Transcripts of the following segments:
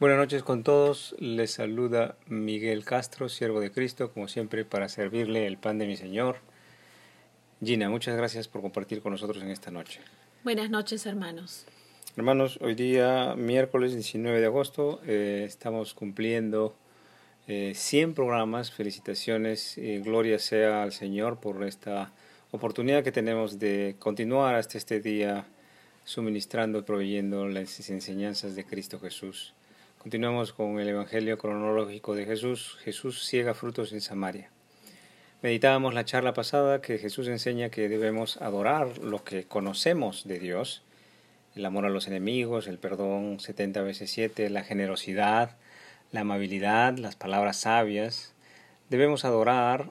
Buenas noches con todos. Les saluda Miguel Castro, siervo de Cristo, como siempre, para servirle el pan de mi Señor. Gina, muchas gracias por compartir con nosotros en esta noche. Buenas noches, hermanos. Hermanos, hoy día, miércoles 19 de agosto, eh, estamos cumpliendo eh, 100 programas. Felicitaciones y gloria sea al Señor por esta oportunidad que tenemos de continuar hasta este día suministrando y proveyendo las enseñanzas de Cristo Jesús. Continuamos con el Evangelio cronológico de Jesús. Jesús ciega frutos en Samaria. Meditábamos la charla pasada que Jesús enseña que debemos adorar lo que conocemos de Dios, el amor a los enemigos, el perdón 70 veces 7, la generosidad, la amabilidad, las palabras sabias. Debemos adorar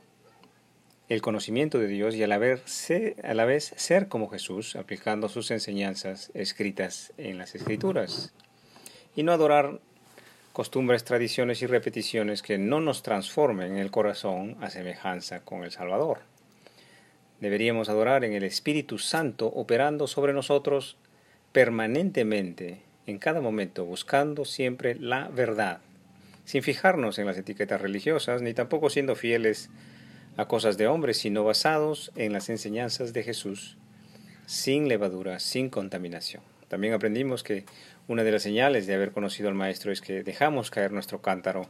el conocimiento de Dios y a la, vez, a la vez ser como Jesús, aplicando sus enseñanzas escritas en las Escrituras. Y no adorar costumbres, tradiciones y repeticiones que no nos transformen el corazón a semejanza con el Salvador. Deberíamos adorar en el Espíritu Santo operando sobre nosotros permanentemente, en cada momento, buscando siempre la verdad, sin fijarnos en las etiquetas religiosas, ni tampoco siendo fieles a cosas de hombres, sino basados en las enseñanzas de Jesús, sin levadura, sin contaminación. También aprendimos que una de las señales de haber conocido al Maestro es que dejamos caer nuestro cántaro,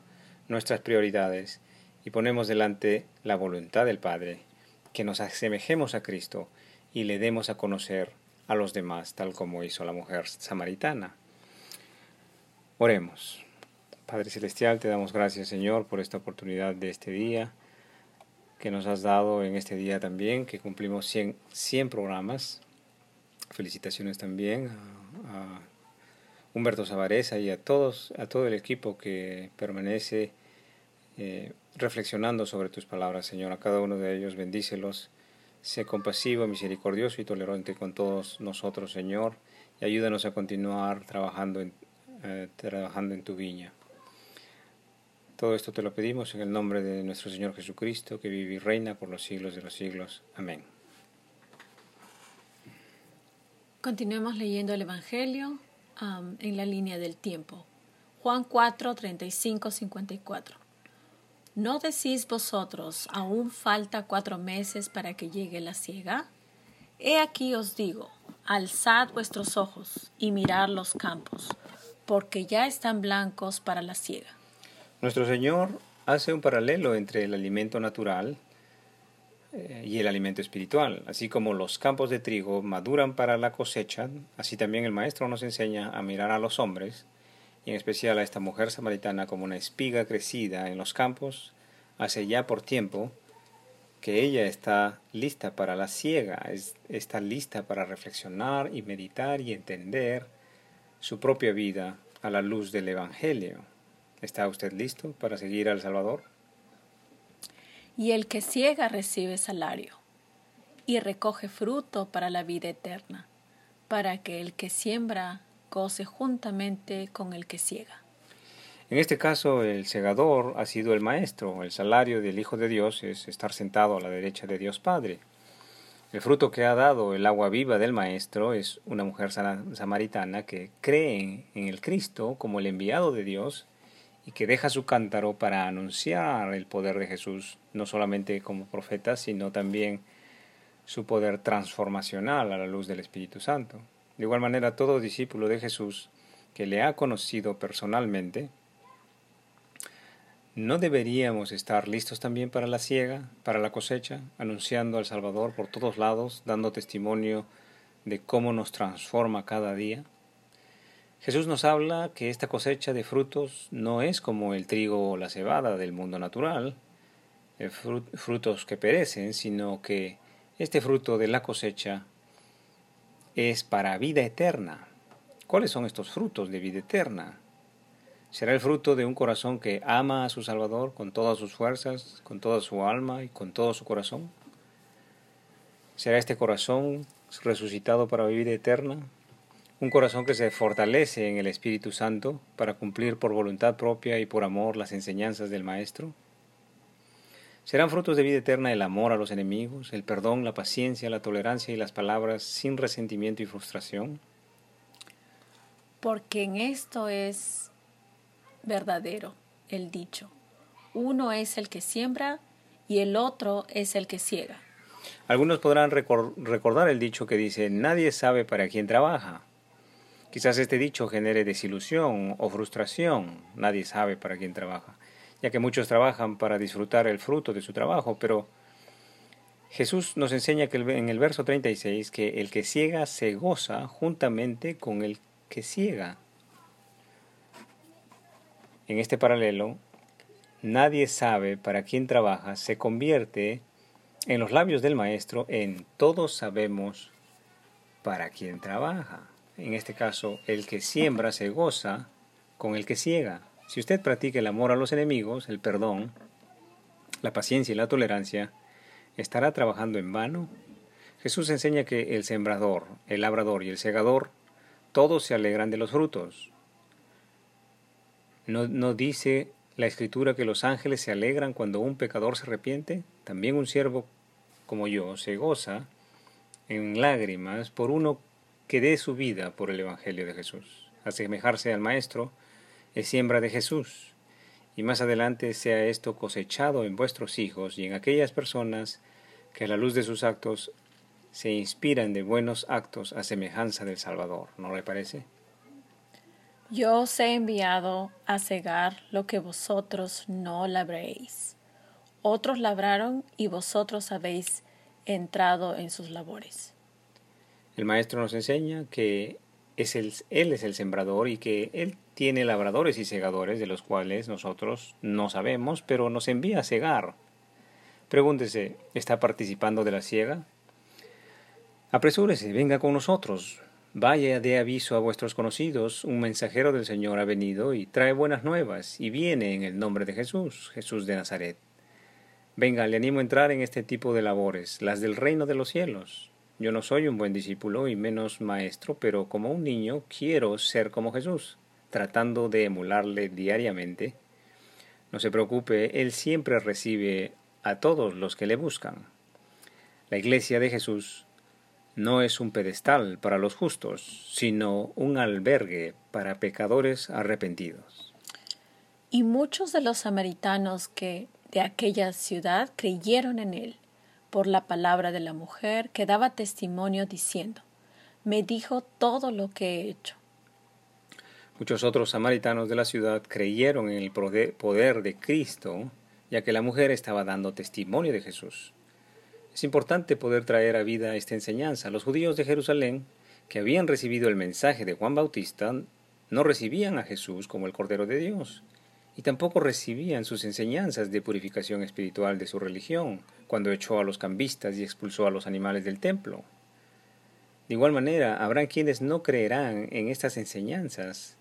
nuestras prioridades, y ponemos delante la voluntad del Padre, que nos asemejemos a Cristo y le demos a conocer a los demás, tal como hizo la mujer samaritana. Oremos. Padre Celestial, te damos gracias, Señor, por esta oportunidad de este día que nos has dado en este día también, que cumplimos 100, 100 programas. Felicitaciones también a, Humberto Savareza y a todos, a todo el equipo que permanece eh, reflexionando sobre tus palabras, Señor. A cada uno de ellos bendícelos. Sé compasivo, misericordioso y tolerante con todos nosotros, Señor, y ayúdanos a continuar trabajando en, eh, trabajando en tu viña. Todo esto te lo pedimos en el nombre de nuestro Señor Jesucristo, que vive y reina por los siglos de los siglos. Amén. Continuemos leyendo el Evangelio um, en la línea del tiempo. Juan 4, 35, 54. ¿No decís vosotros, aún falta cuatro meses para que llegue la siega? He aquí os digo, alzad vuestros ojos y mirad los campos, porque ya están blancos para la siega. Nuestro Señor hace un paralelo entre el alimento natural y el alimento espiritual. Así como los campos de trigo maduran para la cosecha, así también el Maestro nos enseña a mirar a los hombres, y en especial a esta mujer samaritana como una espiga crecida en los campos, hace ya por tiempo que ella está lista para la ciega, está lista para reflexionar y meditar y entender su propia vida a la luz del Evangelio. ¿Está usted listo para seguir al Salvador? Y el que ciega recibe salario y recoge fruto para la vida eterna, para que el que siembra goce juntamente con el que ciega. En este caso, el segador ha sido el maestro. El salario del Hijo de Dios es estar sentado a la derecha de Dios Padre. El fruto que ha dado el agua viva del Maestro es una mujer samaritana que cree en el Cristo como el enviado de Dios y que deja su cántaro para anunciar el poder de Jesús, no solamente como profeta, sino también su poder transformacional a la luz del Espíritu Santo. De igual manera, todo discípulo de Jesús que le ha conocido personalmente, ¿no deberíamos estar listos también para la siega, para la cosecha, anunciando al Salvador por todos lados, dando testimonio de cómo nos transforma cada día? Jesús nos habla que esta cosecha de frutos no es como el trigo o la cebada del mundo natural, eh, frutos que perecen, sino que este fruto de la cosecha es para vida eterna. ¿Cuáles son estos frutos de vida eterna? Será el fruto de un corazón que ama a su Salvador con todas sus fuerzas, con toda su alma y con todo su corazón. ¿Será este corazón resucitado para vida eterna, un corazón que se fortalece en el Espíritu Santo para cumplir por voluntad propia y por amor las enseñanzas del Maestro. Serán frutos de vida eterna el amor a los enemigos, el perdón, la paciencia, la tolerancia y las palabras sin resentimiento y frustración. Porque en esto es verdadero el dicho. Uno es el que siembra y el otro es el que ciega. Algunos podrán recordar el dicho que dice, nadie sabe para quién trabaja. Quizás este dicho genere desilusión o frustración, nadie sabe para quién trabaja, ya que muchos trabajan para disfrutar el fruto de su trabajo, pero Jesús nos enseña que en el verso 36 que el que ciega se goza juntamente con el que ciega. En este paralelo, nadie sabe para quién trabaja se convierte en los labios del maestro en todos sabemos para quién trabaja. En este caso, el que siembra se goza con el que ciega. Si usted practica el amor a los enemigos, el perdón, la paciencia y la tolerancia, ¿estará trabajando en vano? Jesús enseña que el sembrador, el labrador y el segador, todos se alegran de los frutos. ¿No, no dice la escritura que los ángeles se alegran cuando un pecador se arrepiente? También un siervo como yo se goza en lágrimas por uno que dé su vida por el Evangelio de Jesús. Asemejarse al Maestro es siembra de Jesús, y más adelante sea esto cosechado en vuestros hijos y en aquellas personas que a la luz de sus actos se inspiran de buenos actos a semejanza del Salvador. ¿No le parece? Yo os he enviado a cegar lo que vosotros no labréis. Otros labraron y vosotros habéis entrado en sus labores. El maestro nos enseña que es Él es el sembrador y que Él tiene labradores y segadores de los cuales nosotros no sabemos, pero nos envía a cegar. Pregúntese, ¿está participando de la ciega? Apresúrese, venga con nosotros. Vaya de aviso a vuestros conocidos, un mensajero del Señor ha venido y trae buenas nuevas, y viene en el nombre de Jesús, Jesús de Nazaret. Venga, le animo a entrar en este tipo de labores, las del reino de los cielos. Yo no soy un buen discípulo y menos maestro, pero como un niño quiero ser como Jesús, tratando de emularle diariamente. No se preocupe, Él siempre recibe a todos los que le buscan. La iglesia de Jesús no es un pedestal para los justos, sino un albergue para pecadores arrepentidos. Y muchos de los samaritanos que de aquella ciudad creyeron en él por la palabra de la mujer que daba testimonio diciendo, me dijo todo lo que he hecho. Muchos otros samaritanos de la ciudad creyeron en el poder de Cristo, ya que la mujer estaba dando testimonio de Jesús. Es importante poder traer a vida esta enseñanza. Los judíos de Jerusalén, que habían recibido el mensaje de Juan Bautista, no recibían a Jesús como el Cordero de Dios, y tampoco recibían sus enseñanzas de purificación espiritual de su religión, cuando echó a los cambistas y expulsó a los animales del templo. De igual manera, habrán quienes no creerán en estas enseñanzas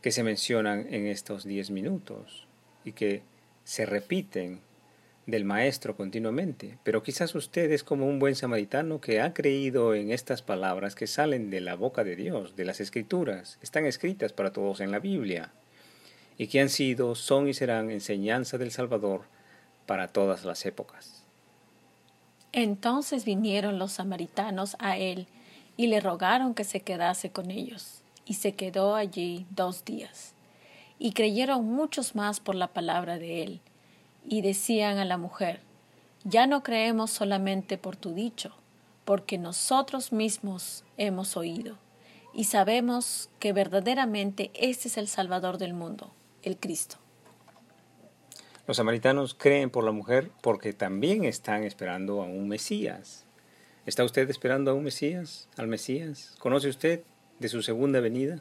que se mencionan en estos diez minutos y que se repiten del Maestro continuamente, pero quizás usted es como un buen samaritano que ha creído en estas palabras que salen de la boca de Dios, de las Escrituras, están escritas para todos en la Biblia y que han sido, son y serán enseñanza del Salvador para todas las épocas. Entonces vinieron los samaritanos a él y le rogaron que se quedase con ellos, y se quedó allí dos días. Y creyeron muchos más por la palabra de él, y decían a la mujer, Ya no creemos solamente por tu dicho, porque nosotros mismos hemos oído, y sabemos que verdaderamente este es el Salvador del mundo el Cristo. Los samaritanos creen por la mujer porque también están esperando a un Mesías. ¿Está usted esperando a un Mesías, al Mesías? ¿Conoce usted de su segunda venida?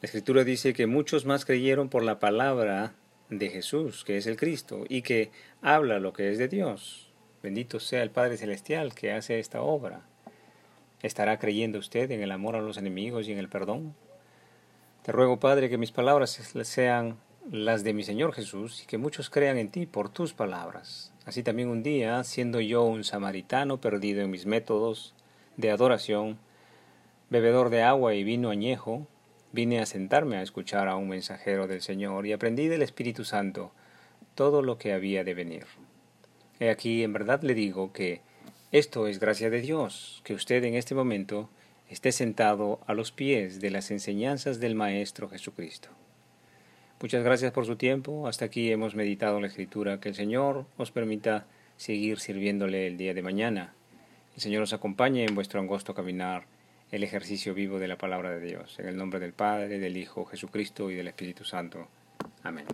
La Escritura dice que muchos más creyeron por la palabra de Jesús, que es el Cristo, y que habla lo que es de Dios. Bendito sea el Padre Celestial que hace esta obra. ¿Estará creyendo usted en el amor a los enemigos y en el perdón? Te ruego, Padre, que mis palabras sean las de mi Señor Jesús y que muchos crean en ti por tus palabras. Así también un día, siendo yo un samaritano perdido en mis métodos de adoración, bebedor de agua y vino añejo, vine a sentarme a escuchar a un mensajero del Señor y aprendí del Espíritu Santo todo lo que había de venir. He aquí, en verdad le digo que esto es gracia de Dios, que usted en este momento esté sentado a los pies de las enseñanzas del Maestro Jesucristo. Muchas gracias por su tiempo. Hasta aquí hemos meditado la escritura. Que el Señor os permita seguir sirviéndole el día de mañana. El Señor os acompañe en vuestro angosto caminar el ejercicio vivo de la palabra de Dios. En el nombre del Padre, del Hijo Jesucristo y del Espíritu Santo. Amén.